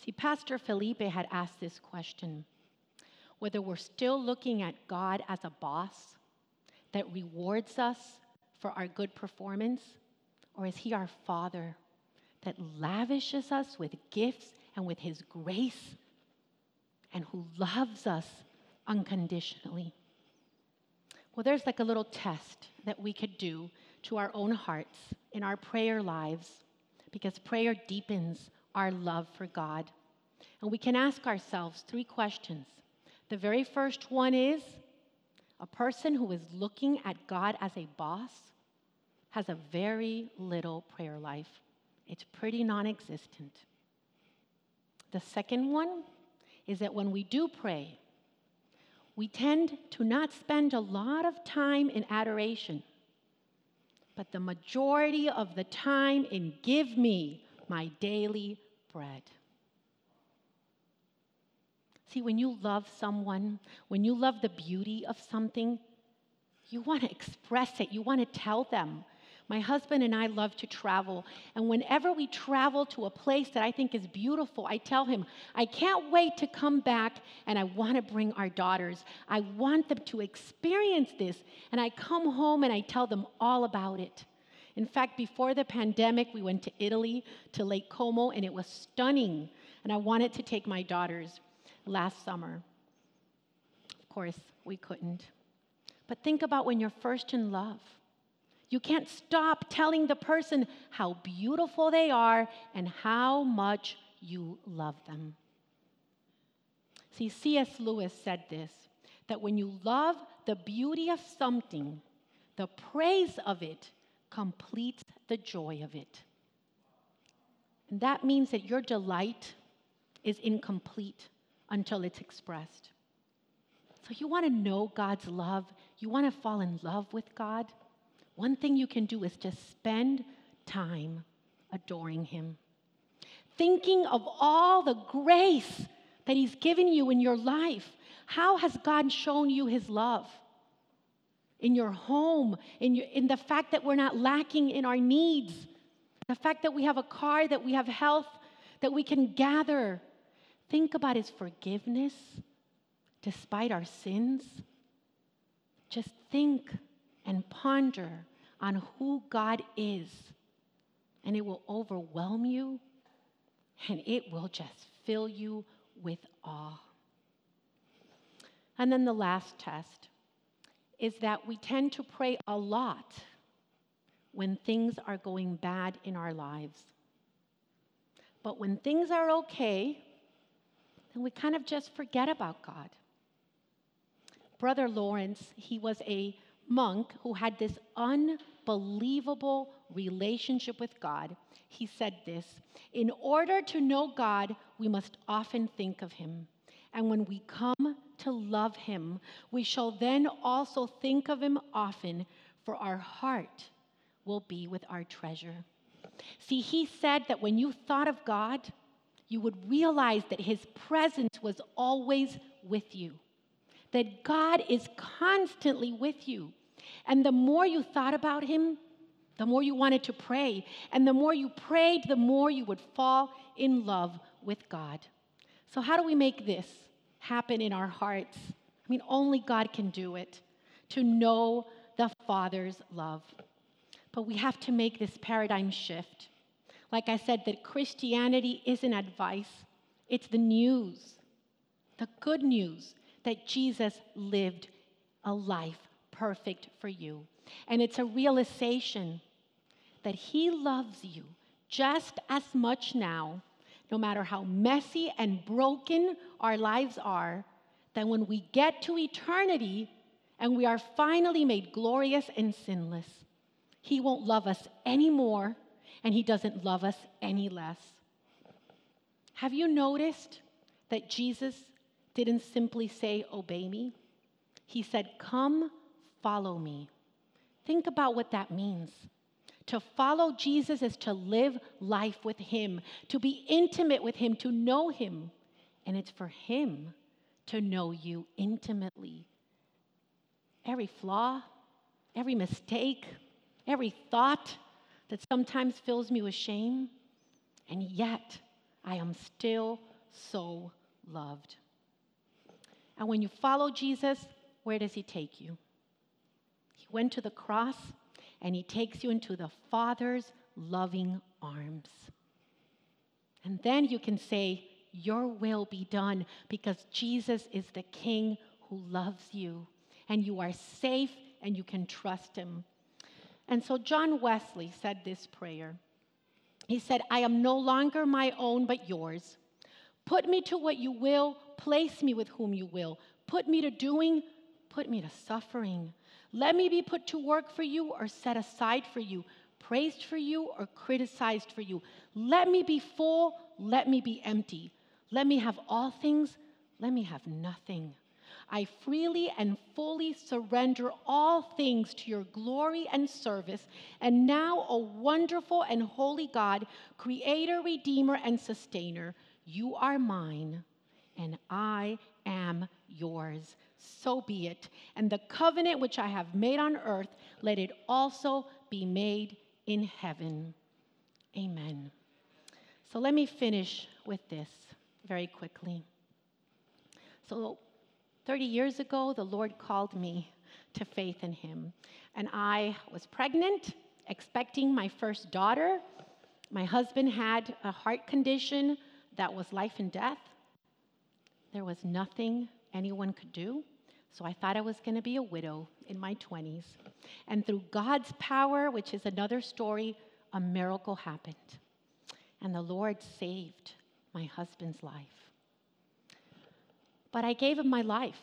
See, Pastor Felipe had asked this question whether we're still looking at God as a boss that rewards us for our good performance, or is He our Father that lavishes us with gifts and with His grace and who loves us unconditionally? Well, there's like a little test that we could do to our own hearts in our prayer lives because prayer deepens our love for God. And we can ask ourselves three questions. The very first one is a person who is looking at God as a boss has a very little prayer life. It's pretty non existent. The second one is that when we do pray, we tend to not spend a lot of time in adoration, but the majority of the time in give me my daily bread. See, when you love someone, when you love the beauty of something, you want to express it, you want to tell them. My husband and I love to travel. And whenever we travel to a place that I think is beautiful, I tell him, I can't wait to come back and I want to bring our daughters. I want them to experience this. And I come home and I tell them all about it. In fact, before the pandemic, we went to Italy, to Lake Como, and it was stunning. And I wanted to take my daughters last summer. Of course, we couldn't. But think about when you're first in love. You can't stop telling the person how beautiful they are and how much you love them. See, C.S. Lewis said this that when you love the beauty of something, the praise of it completes the joy of it. And that means that your delight is incomplete until it's expressed. So, you want to know God's love, you want to fall in love with God. One thing you can do is just spend time adoring Him, thinking of all the grace that He's given you in your life. How has God shown you His love? In your home, in, your, in the fact that we're not lacking in our needs, the fact that we have a car, that we have health, that we can gather. Think about His forgiveness despite our sins. Just think and ponder on who God is, and it will overwhelm you and it will just fill you with awe. And then the last test is that we tend to pray a lot when things are going bad in our lives. But when things are okay, then we kind of just forget about God. Brother Lawrence, he was a monk who had this unbelievable relationship with God, he said this In order to know God, we must often think of him. And when we come to love him, we shall then also think of him often, for our heart will be with our treasure. See, he said that when you thought of God, you would realize that his presence was always with you that God is constantly with you. And the more you thought about Him, the more you wanted to pray. And the more you prayed, the more you would fall in love with God. So, how do we make this happen in our hearts? I mean, only God can do it to know the Father's love. But we have to make this paradigm shift. Like I said, that Christianity isn't advice, it's the news, the good news that Jesus lived a life perfect for you. And it's a realization that He loves you just as much now, no matter how messy and broken our lives are, that when we get to eternity and we are finally made glorious and sinless, He won't love us anymore and He doesn't love us any less. Have you noticed that Jesus didn't simply say, Obey me? He said, Come, follow me. Think about what that means. To follow Jesus is to live life with Him, to be intimate with Him, to know Him. And it's for Him to know you intimately. Every flaw, every mistake, every thought that sometimes fills me with shame, and yet I am still so loved. And when you follow Jesus, where does He take you? He went to the cross and He takes you into the Father's loving arms. And then you can say, Your will be done because Jesus is the King who loves you and you are safe and you can trust Him. And so John Wesley said this prayer. He said, I am no longer my own, but yours. Put me to what you will, place me with whom you will. Put me to doing, put me to suffering. Let me be put to work for you or set aside for you, praised for you or criticized for you. Let me be full, let me be empty. Let me have all things, let me have nothing. I freely and fully surrender all things to your glory and service. And now, O wonderful and holy God, creator, redeemer, and sustainer, you are mine, and I am yours. So be it. And the covenant which I have made on earth, let it also be made in heaven. Amen. So let me finish with this very quickly. So, 30 years ago, the Lord called me to faith in Him. And I was pregnant, expecting my first daughter. My husband had a heart condition that was life and death. There was nothing anyone could do. So I thought I was going to be a widow in my 20s. And through God's power, which is another story, a miracle happened. And the Lord saved my husband's life. But I gave him my life,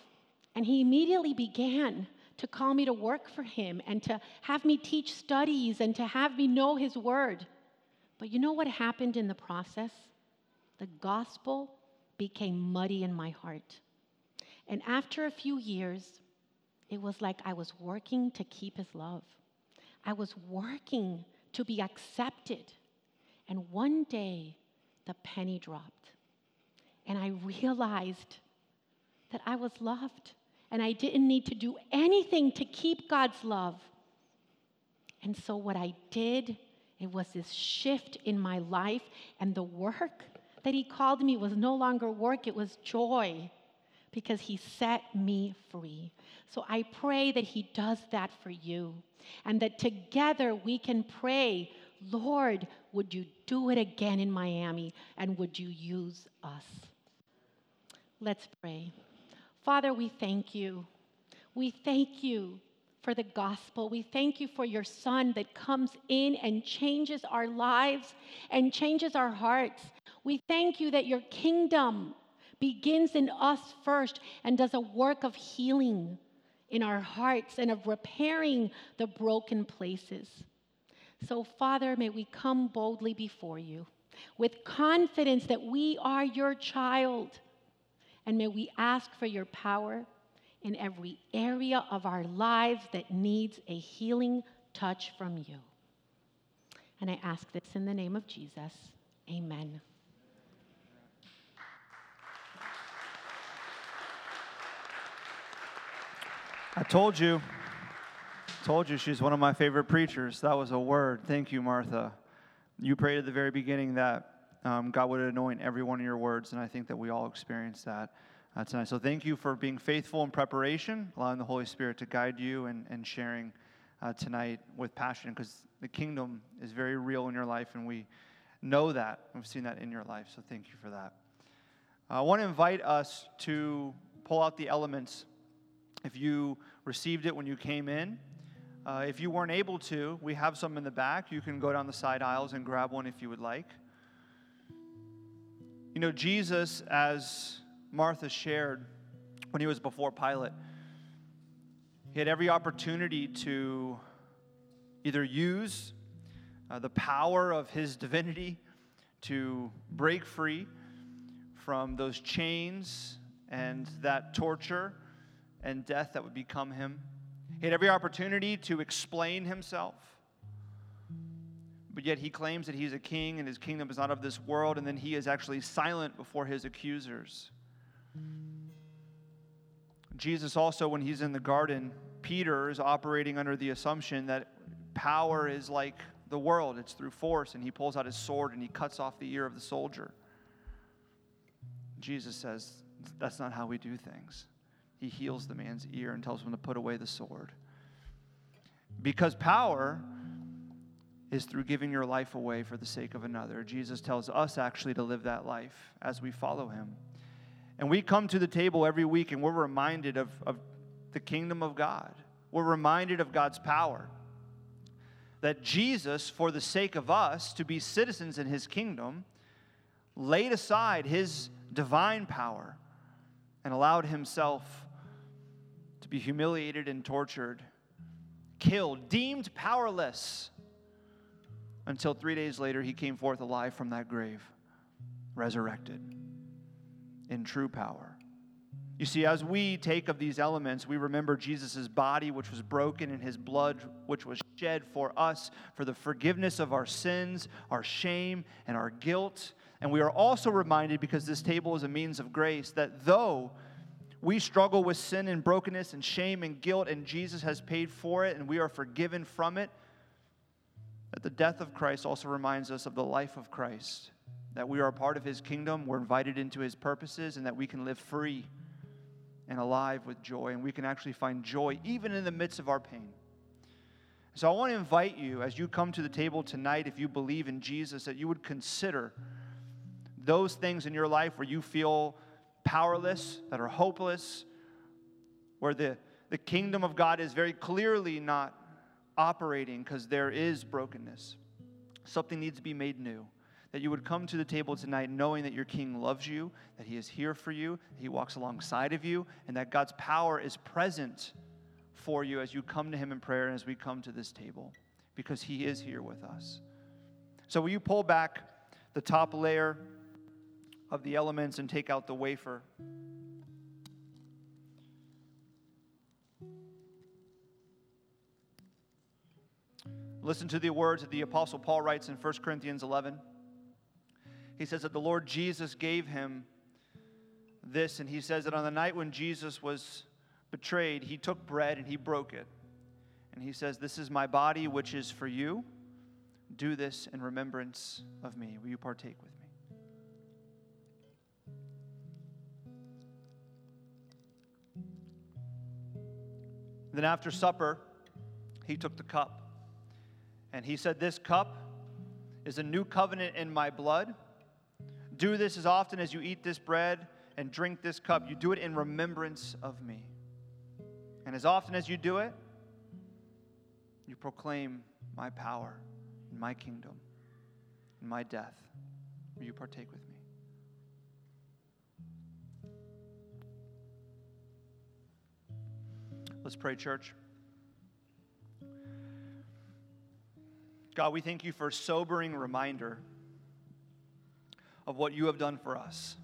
and he immediately began to call me to work for him and to have me teach studies and to have me know his word. But you know what happened in the process? The gospel became muddy in my heart. And after a few years, it was like I was working to keep his love. I was working to be accepted. And one day, the penny dropped. And I realized that I was loved and I didn't need to do anything to keep God's love. And so, what I did, it was this shift in my life, and the work that He called me was no longer work, it was joy because He set me free. So, I pray that He does that for you and that together we can pray, Lord, would you do it again in Miami and would you use us? Let's pray. Father, we thank you. We thank you for the gospel. We thank you for your son that comes in and changes our lives and changes our hearts. We thank you that your kingdom begins in us first and does a work of healing in our hearts and of repairing the broken places. So, Father, may we come boldly before you with confidence that we are your child and may we ask for your power in every area of our lives that needs a healing touch from you. And I ask this in the name of Jesus. Amen. I told you, told you she's one of my favorite preachers. That was a word. Thank you, Martha. You prayed at the very beginning that um, God would anoint every one of your words, and I think that we all experienced that uh, tonight. So thank you for being faithful in preparation, allowing the Holy Spirit to guide you and, and sharing uh, tonight with passion, because the kingdom is very real in your life, and we know that. We've seen that in your life, so thank you for that. Uh, I want to invite us to pull out the elements. If you received it when you came in, Uh, if you weren't able to, we have some in the back. You can go down the side aisles and grab one if you would like. You know, Jesus, as Martha shared when he was before Pilate, he had every opportunity to either use uh, the power of his divinity to break free from those chains and that torture and death that would become him. He had every opportunity to explain himself, but yet he claims that he's a king and his kingdom is not of this world, and then he is actually silent before his accusers. Jesus also, when he's in the garden, Peter is operating under the assumption that power is like the world, it's through force, and he pulls out his sword and he cuts off the ear of the soldier. Jesus says, That's not how we do things. He heals the man's ear and tells him to put away the sword. Because power is through giving your life away for the sake of another. Jesus tells us actually to live that life as we follow him. And we come to the table every week and we're reminded of, of the kingdom of God. We're reminded of God's power. That Jesus, for the sake of us to be citizens in his kingdom, laid aside his divine power and allowed himself be humiliated and tortured, killed, deemed powerless, until three days later he came forth alive from that grave, resurrected in true power. You see, as we take of these elements, we remember Jesus' body, which was broken, and his blood, which was shed for us for the forgiveness of our sins, our shame, and our guilt. And we are also reminded, because this table is a means of grace, that though we struggle with sin and brokenness and shame and guilt, and Jesus has paid for it, and we are forgiven from it, that the death of Christ also reminds us of the life of Christ that we are a part of his kingdom, we're invited into his purposes, and that we can live free and alive with joy, and we can actually find joy even in the midst of our pain. So I want to invite you as you come to the table tonight, if you believe in Jesus, that you would consider those things in your life where you feel powerless, that are hopeless, where the, the kingdom of God is very clearly not operating because there is brokenness. Something needs to be made new that you would come to the table tonight knowing that your King loves you, that He is here for you, He walks alongside of you, and that God's power is present for you as you come to Him in prayer and as we come to this table, because He is here with us. So, will you pull back the top layer of the elements and take out the wafer? Listen to the words that the Apostle Paul writes in 1 Corinthians 11 he says that the Lord Jesus gave him this, and he says that on the night when Jesus was betrayed, he took bread and he broke it. And he says, This is my body, which is for you. Do this in remembrance of me. Will you partake with me? Then after supper, he took the cup. And he said, This cup is a new covenant in my blood. Do this as often as you eat this bread and drink this cup. You do it in remembrance of me. And as often as you do it, you proclaim my power and my kingdom and my death. You partake with me? Let's pray, church. God, we thank you for a sobering reminder of what you have done for us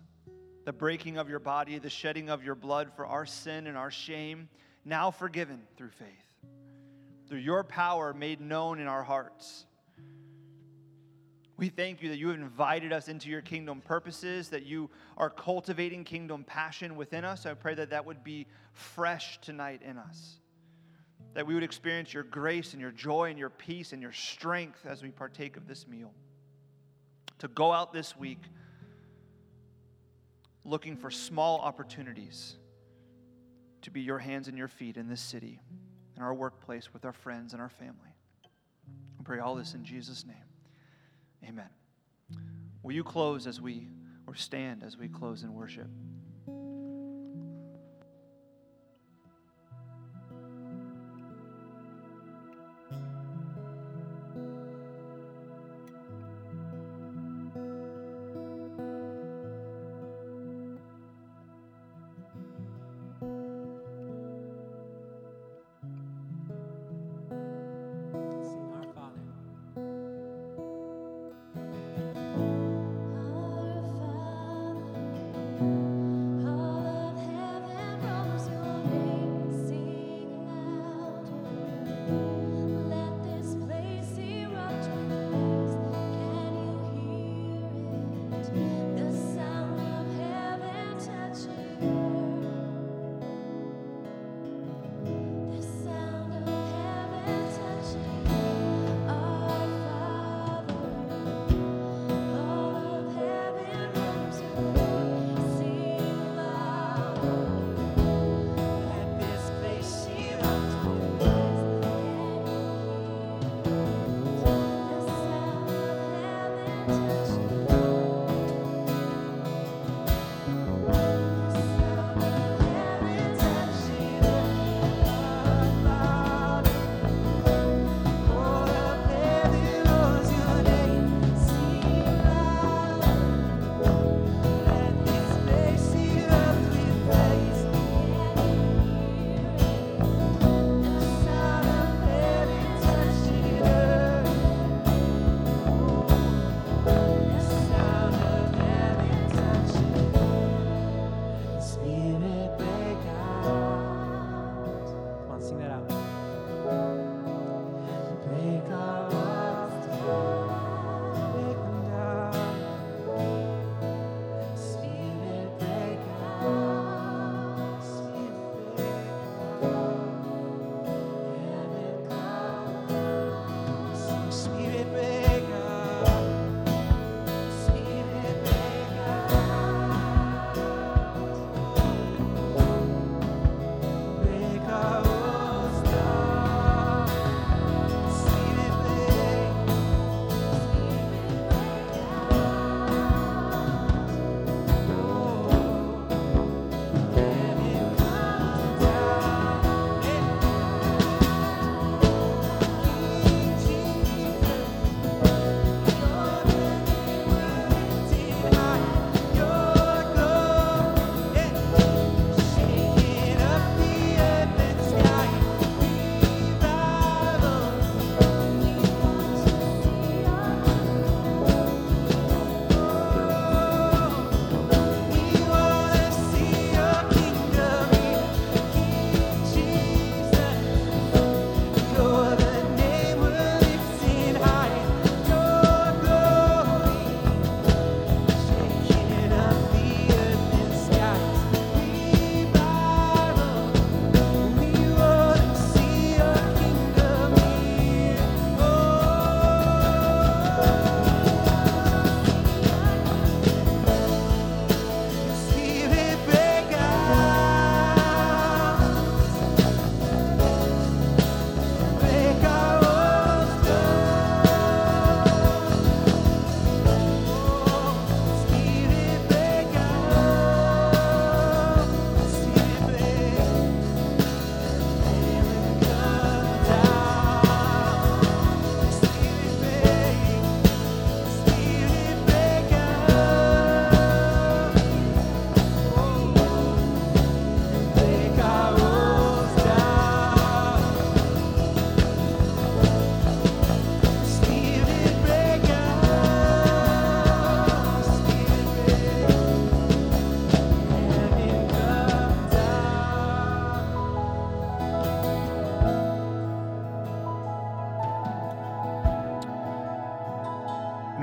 the breaking of your body, the shedding of your blood for our sin and our shame, now forgiven through faith, through your power made known in our hearts. We thank you that you have invited us into your kingdom purposes, that you are cultivating kingdom passion within us. I pray that that would be fresh tonight in us. That we would experience your grace and your joy and your peace and your strength as we partake of this meal to go out this week looking for small opportunities to be your hands and your feet in this city, in our workplace, with our friends and our family. I pray all this in Jesus' name. Amen. Will you close as we, or stand as we close in worship?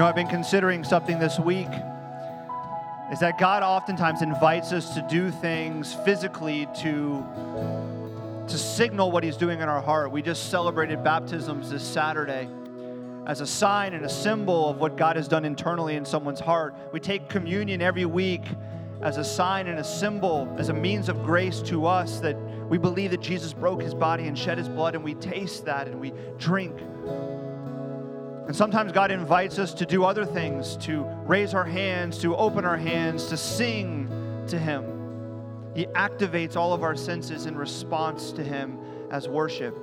Know, I've been considering something this week is that God oftentimes invites us to do things physically to, to signal what He's doing in our heart. We just celebrated baptisms this Saturday as a sign and a symbol of what God has done internally in someone's heart. We take communion every week as a sign and a symbol, as a means of grace to us that we believe that Jesus broke his body and shed his blood, and we taste that and we drink. And sometimes God invites us to do other things, to raise our hands, to open our hands, to sing to Him. He activates all of our senses in response to Him as worship.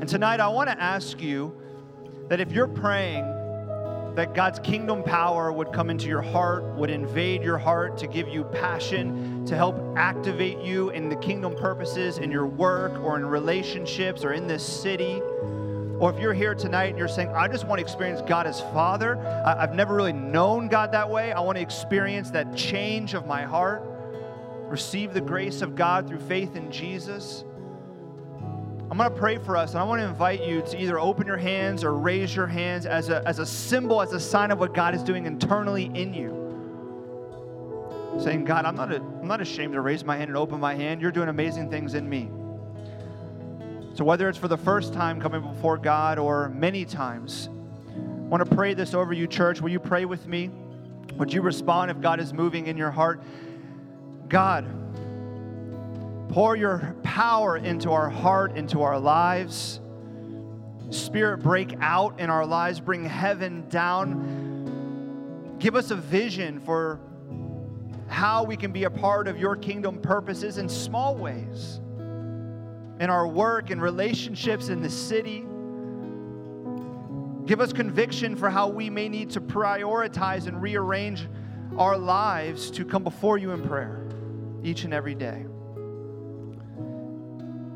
And tonight, I want to ask you that if you're praying that God's kingdom power would come into your heart, would invade your heart to give you passion, to help activate you in the kingdom purposes in your work or in relationships or in this city. Or if you're here tonight and you're saying, I just want to experience God as Father, I've never really known God that way. I want to experience that change of my heart, receive the grace of God through faith in Jesus. I'm going to pray for us, and I want to invite you to either open your hands or raise your hands as a, as a symbol, as a sign of what God is doing internally in you. Saying, God, I'm not, a, I'm not ashamed to raise my hand and open my hand. You're doing amazing things in me. So, whether it's for the first time coming before God or many times, I want to pray this over you, church. Will you pray with me? Would you respond if God is moving in your heart? God, Pour your power into our heart, into our lives. Spirit, break out in our lives. Bring heaven down. Give us a vision for how we can be a part of your kingdom purposes in small ways in our work and relationships in the city. Give us conviction for how we may need to prioritize and rearrange our lives to come before you in prayer each and every day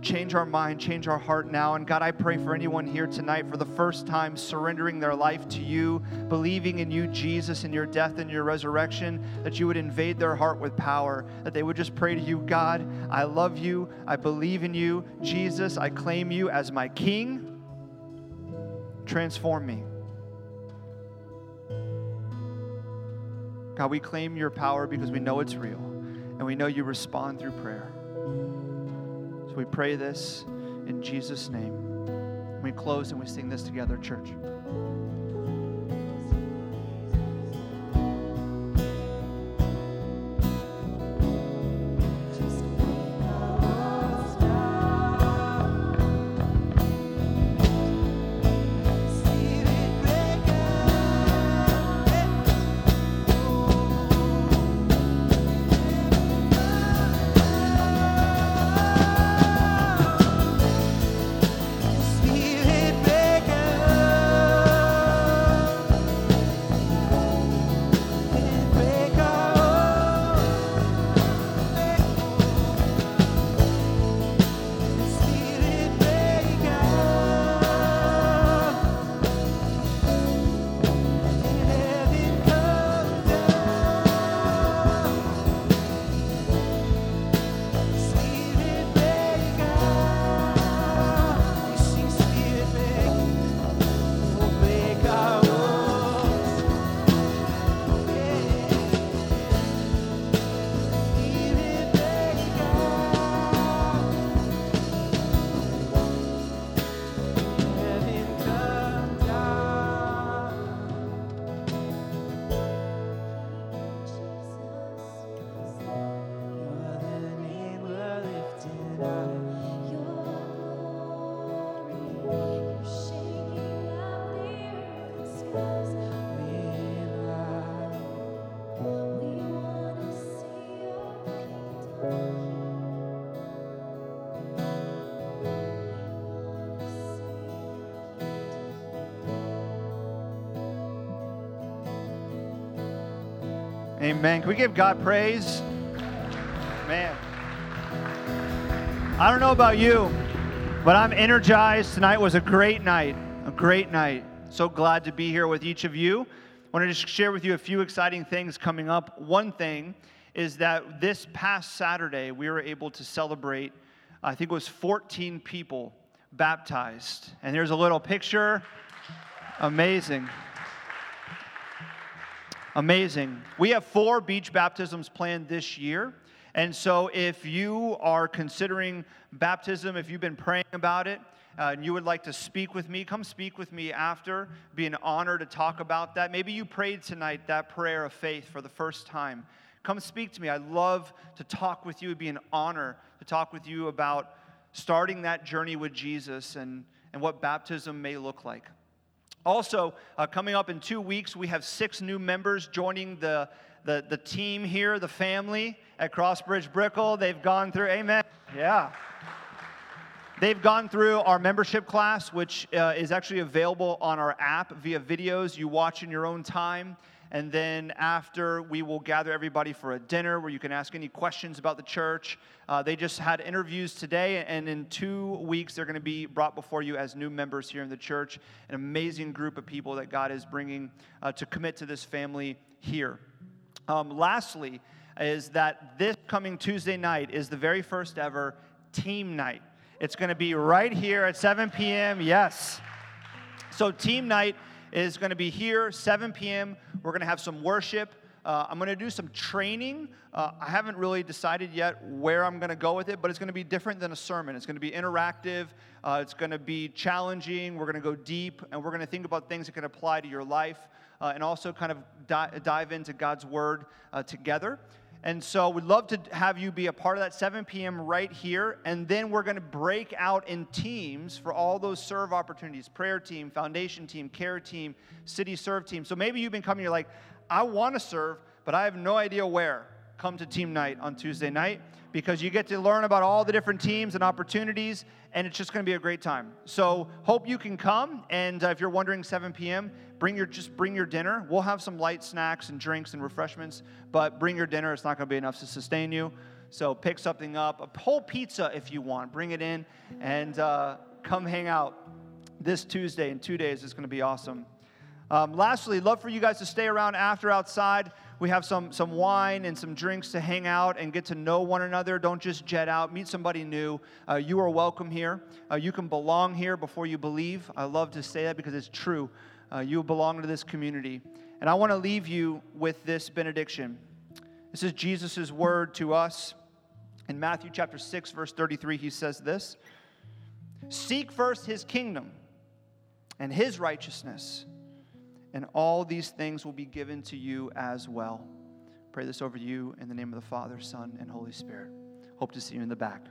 change our mind, change our heart now. And God, I pray for anyone here tonight for the first time surrendering their life to you, believing in you, Jesus, in your death and your resurrection, that you would invade their heart with power, that they would just pray to you, God, I love you, I believe in you, Jesus, I claim you as my King. Transform me. God, we claim your power because we know it's real and we know you respond through prayer we pray this in Jesus' name. We close and we sing this together, church. Amen. Can we give God praise? Man. I don't know about you, but I'm energized. Tonight was a great night. A great night. So glad to be here with each of you. I want to just share with you a few exciting things coming up. One thing is that this past Saturday, we were able to celebrate, I think it was 14 people baptized. And there's a little picture. Amazing. Amazing. We have four beach baptisms planned this year. And so, if you are considering baptism, if you've been praying about it, uh, and you would like to speak with me, come speak with me after. Be an honor to talk about that. Maybe you prayed tonight that prayer of faith for the first time. Come speak to me. I'd love to talk with you. It'd be an honor to talk with you about starting that journey with Jesus and, and what baptism may look like. Also, uh, coming up in two weeks, we have six new members joining the, the, the team here, the family at Crossbridge Brickell. They've gone through, amen. Yeah. They've gone through our membership class, which uh, is actually available on our app via videos you watch in your own time. And then after, we will gather everybody for a dinner where you can ask any questions about the church. Uh, they just had interviews today, and in two weeks, they're going to be brought before you as new members here in the church. An amazing group of people that God is bringing uh, to commit to this family here. Um, lastly, is that this coming Tuesday night is the very first ever team night. It's going to be right here at 7 p.m. Yes. So, team night is going to be here, 7 p.m. We're going to have some worship. Uh, I'm going to do some training. Uh, I haven't really decided yet where I'm going to go with it, but it's going to be different than a sermon. It's going to be interactive, uh, it's going to be challenging. We're going to go deep, and we're going to think about things that can apply to your life uh, and also kind of di- dive into God's Word uh, together. And so we'd love to have you be a part of that 7 p.m. right here. And then we're going to break out in teams for all those serve opportunities prayer team, foundation team, care team, city serve team. So maybe you've been coming, you're like, I want to serve, but I have no idea where. Come to team night on Tuesday night because you get to learn about all the different teams and opportunities, and it's just going to be a great time. So hope you can come. And uh, if you're wondering, 7 p.m., bring your just bring your dinner. We'll have some light snacks and drinks and refreshments, but bring your dinner. It's not going to be enough to sustain you. So pick something up, a whole pizza if you want. Bring it in and uh, come hang out this Tuesday in two days. It's going to be awesome. Um, lastly, love for you guys to stay around after outside. We have some, some wine and some drinks to hang out and get to know one another. Don't just jet out, meet somebody new. Uh, you are welcome here. Uh, you can belong here before you believe. I love to say that because it's true. Uh, you belong to this community. And I want to leave you with this benediction. This is Jesus' word to us. In Matthew chapter 6, verse 33, he says this Seek first his kingdom and his righteousness and all these things will be given to you as well. Pray this over you in the name of the Father, Son, and Holy Spirit. Hope to see you in the back.